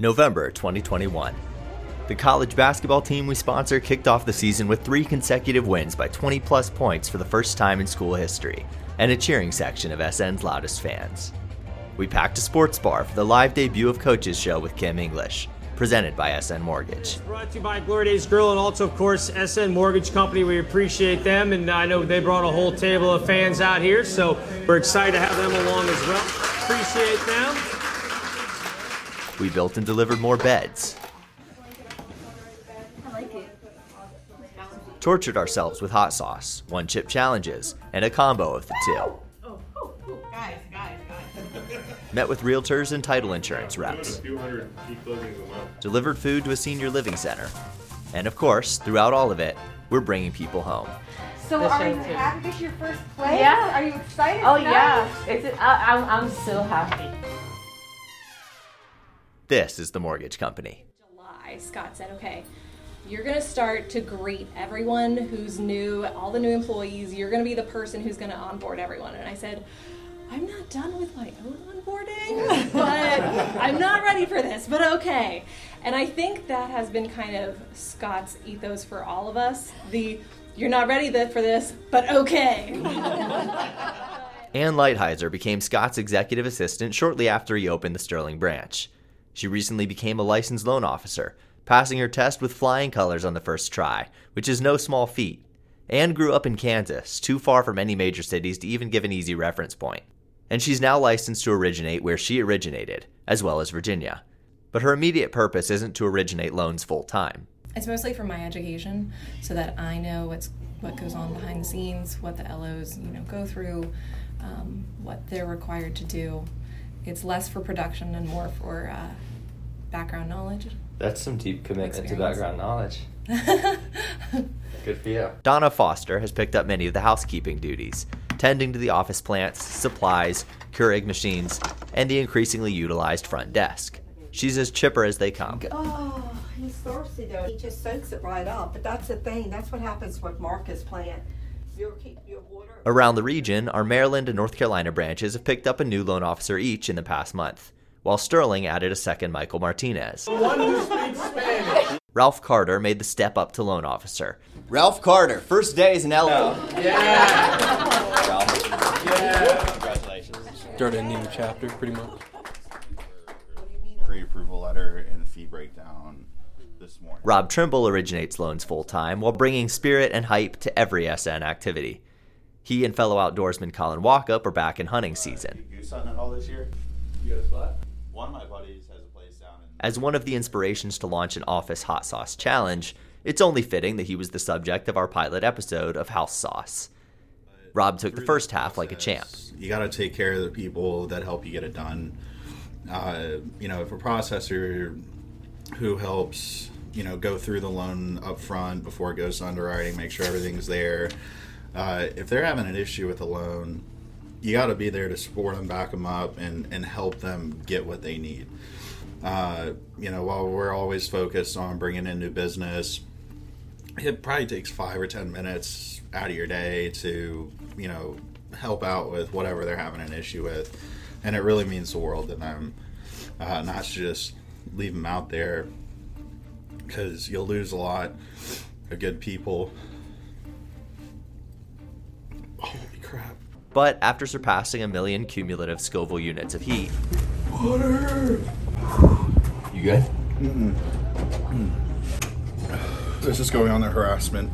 November 2021. The college basketball team we sponsor kicked off the season with three consecutive wins by 20 plus points for the first time in school history, and a cheering section of SN's loudest fans. We packed a sports bar for the live debut of Coach's Show with Kim English, presented by SN Mortgage. Brought to you by Glory Days Grill and also, of course, SN Mortgage Company. We appreciate them, and I know they brought a whole table of fans out here, so we're excited to have them along as well. Appreciate them. We built and delivered more beds, tortured ourselves with hot sauce, one chip challenges, and a combo of the two. Guys, guys, guys. Met with realtors and title insurance reps, delivered food to a senior living center, and of course, throughout all of it, we're bringing people home. So The are show you too. happy this is your first place? Yeah. Are you excited? Oh tonight? yeah, it's I, I'm I'm so happy. This is the mortgage company. July, Scott said, okay, you're going to start to greet everyone who's new, all the new employees. You're going to be the person who's going to onboard everyone. And I said, I'm not done with my own onboarding, but I'm not ready for this, but okay. And I think that has been kind of Scott's ethos for all of us. The you're not ready for this, but okay. Ann Lighthizer became Scott's executive assistant shortly after he opened the Sterling branch. She recently became a licensed loan officer, passing her test with flying colors on the first try, which is no small feat. Ann grew up in Kansas, too far from any major cities to even give an easy reference point. And she's now licensed to originate where she originated, as well as Virginia. But her immediate purpose isn't to originate loans full time. It's mostly for my education, so that I know what's what goes on behind the scenes, what the LOs you know go through, um, what they're required to do. It's less for production and more for uh, background knowledge. That's some deep commitment to background knowledge. Good for you. Donna Foster has picked up many of the housekeeping duties, tending to the office plants, supplies, Keurig machines, and the increasingly utilized front desk. She's as chipper as they come. Oh, he's thirsty though. He just soaks it right up. But that's the thing. That's what happens with Marcus plant. You your. Around the region, our Maryland and North Carolina branches have picked up a new loan officer each in the past month, while Sterling added a second Michael Martinez. One who speaks Spanish. Ralph Carter made the step up to loan officer. Ralph Carter, first day as an LO. Yeah. Yeah. Congratulations. Started a new chapter, pretty much. pre-approval letter and fee breakdown this morning. Rob Trimble originates loans full time while bringing spirit and hype to every SN activity. He and fellow outdoorsman Colin Wauchope are back in hunting season. Goose hunting at all this year? You got a spot? One of my buddies has a place down in. As one of the inspirations to launch an office hot sauce challenge, it's only fitting that he was the subject of our pilot episode of House Sauce. Rob took the first half like a champ. You got to take care of the people that help you get it done. Uh, you know, if a processor who helps, you know, go through the loan up front before it goes to underwriting, make sure everything's there. Uh, if they're having an issue with a loan, you got to be there to support them, back them up, and, and help them get what they need. Uh, you know, while we're always focused on bringing in new business, it probably takes five or ten minutes out of your day to, you know, help out with whatever they're having an issue with, and it really means the world to them. Uh, not just leave them out there because you'll lose a lot of good people. Holy crap! But after surpassing a million cumulative Scoville units of heat, You good? Let's just go on the harassment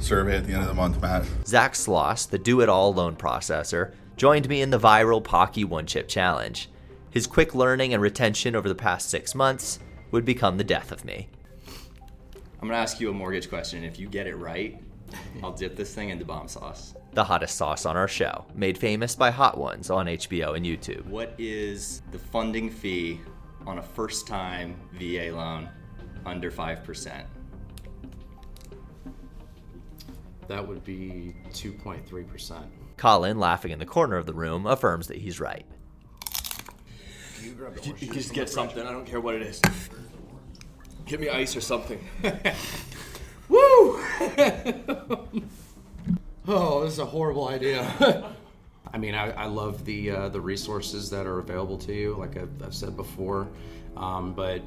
survey at the end of the month, Matt. Zach Sloss, the do it all loan processor, joined me in the viral Paqui One Chip Challenge. His quick learning and retention over the past six months would become the death of me. I'm gonna ask you a mortgage question. If you get it right, I'll dip this thing into bomb sauce. The hottest sauce on our show, made famous by Hot Ones on HBO and YouTube. What is the funding fee on a first time VA loan under 5%? That would be 2.3%. Colin, laughing in the corner of the room, affirms that he's right. Just get something. I don't care what it is. Give me ice or something. Woo! oh, this is a horrible idea. I mean, I, I love the uh, the resources that are available to you. Like I've, I've said before, Um, but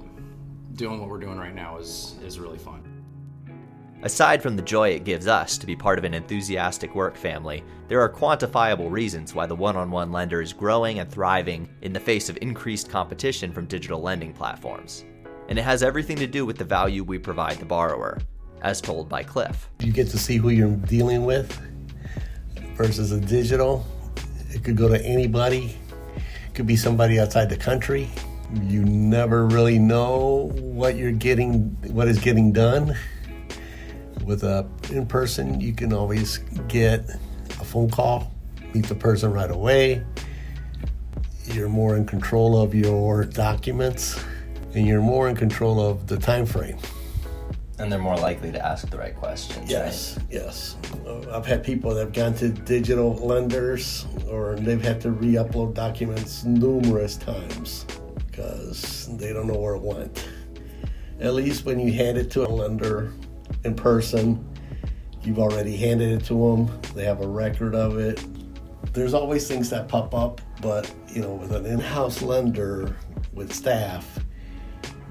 doing what we're doing right now is is really fun. Aside from the joy it gives us to be part of an enthusiastic work family, there are quantifiable reasons why the one on one lender is growing and thriving in the face of increased competition from digital lending platforms. And it has everything to do with the value we provide the borrower, as told by Cliff. You get to see who you're dealing with versus a digital. It could go to anybody, it could be somebody outside the country. You never really know what you're getting, what is getting done with a in person, you can always get a phone call, meet the person right away. You're more in control of your documents, and you're more in control of the time frame. And they're more likely to ask the right questions. Yes, right? yes. I've had people that have gone to digital lenders or they've had to re upload documents numerous times because they don't know where it went. At least when you hand it to a lender in person. You've already handed it to them. They have a record of it. There's always things that pop up, but you know, with an in-house lender with staff,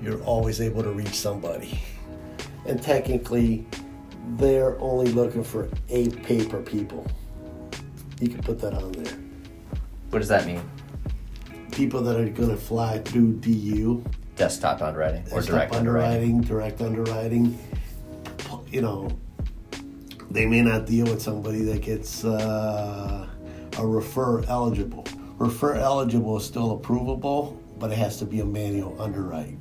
you're always able to reach somebody. And technically, they're only looking for A-paper people. You can put that on there. What does that mean? People that are going to fly through DU. Desktop underwriting or Desktop direct underwriting, underwriting. direct underwriting you know, they may not deal with somebody that gets uh, a refer eligible. Refer eligible is still approvable, but it has to be a manual underwrite.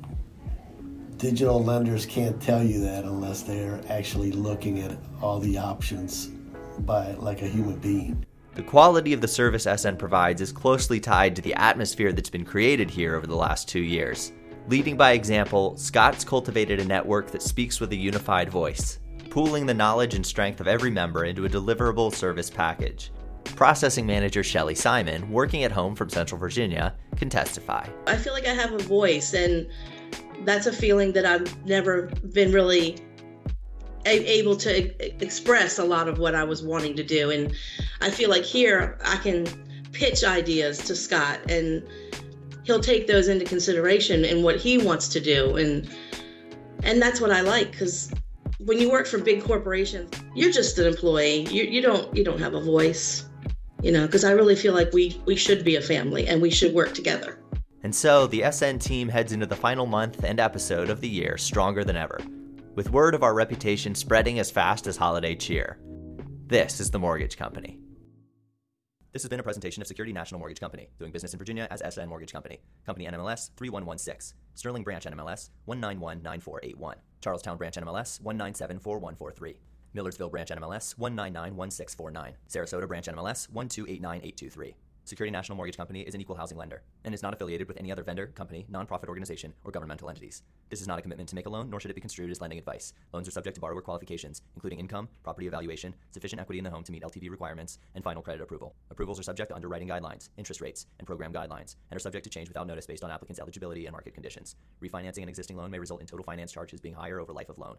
Digital lenders can't tell you that unless they're actually looking at all the options by like a human being. The quality of the service SN provides is closely tied to the atmosphere that's been created here over the last two years. Leading by example, Scott's cultivated a network that speaks with a unified voice, pooling the knowledge and strength of every member into a deliverable service package. Processing manager Shelly Simon, working at home from Central Virginia, can testify. I feel like I have a voice, and that's a feeling that I've never been really able to express a lot of what I was wanting to do. And I feel like here I can pitch ideas to Scott and he'll take those into consideration in what he wants to do and and that's what I like because when you work for big corporations you're just an employee you, you don't you don't have a voice you know because I really feel like we we should be a family and we should work together and so the SN team heads into the final month and episode of the year stronger than ever with word of our reputation spreading as fast as holiday cheer this is the mortgage company this has been a presentation of Security National Mortgage Company, doing business in Virginia as SN Mortgage Company. Company NMLS 3116. Sterling Branch NMLS 1919481. Charlestown Branch NMLS 1974143. Millersville Branch NMLS 1991649. Sarasota Branch NMLS 1289823. Security National Mortgage Company is an equal housing lender and is not affiliated with any other vendor, company, nonprofit organization, or governmental entities. This is not a commitment to make a loan, nor should it be construed as lending advice. Loans are subject to borrower qualifications, including income, property evaluation, sufficient equity in the home to meet LTV requirements, and final credit approval. Approvals are subject to underwriting guidelines, interest rates, and program guidelines, and are subject to change without notice based on applicant's eligibility and market conditions. Refinancing an existing loan may result in total finance charges being higher over life of loan.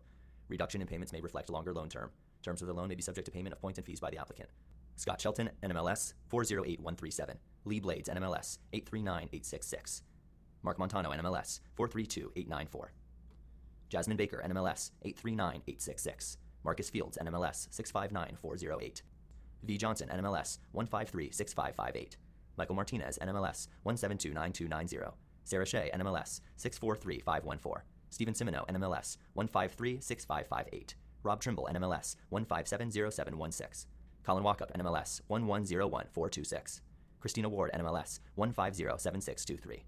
Reduction in payments may reflect longer loan term. Terms of the loan may be subject to payment of points and fees by the applicant. Scott Shelton, NMLS 408137. Lee Blades, NMLS 839866. Mark Montano, NMLS 432894. Jasmine Baker, NMLS 839866. Marcus Fields, NMLS 659408. V. Johnson, NMLS 1536558. Michael Martinez, NMLS 1729290. Sara Shea, NMLS 643514. Stephen Simoneau, NMLS 1536558. Rob Trimble, NMLS 1570716. Colin Wauchope, NMLS 1101426. Christina Ward, NMLS 1507623.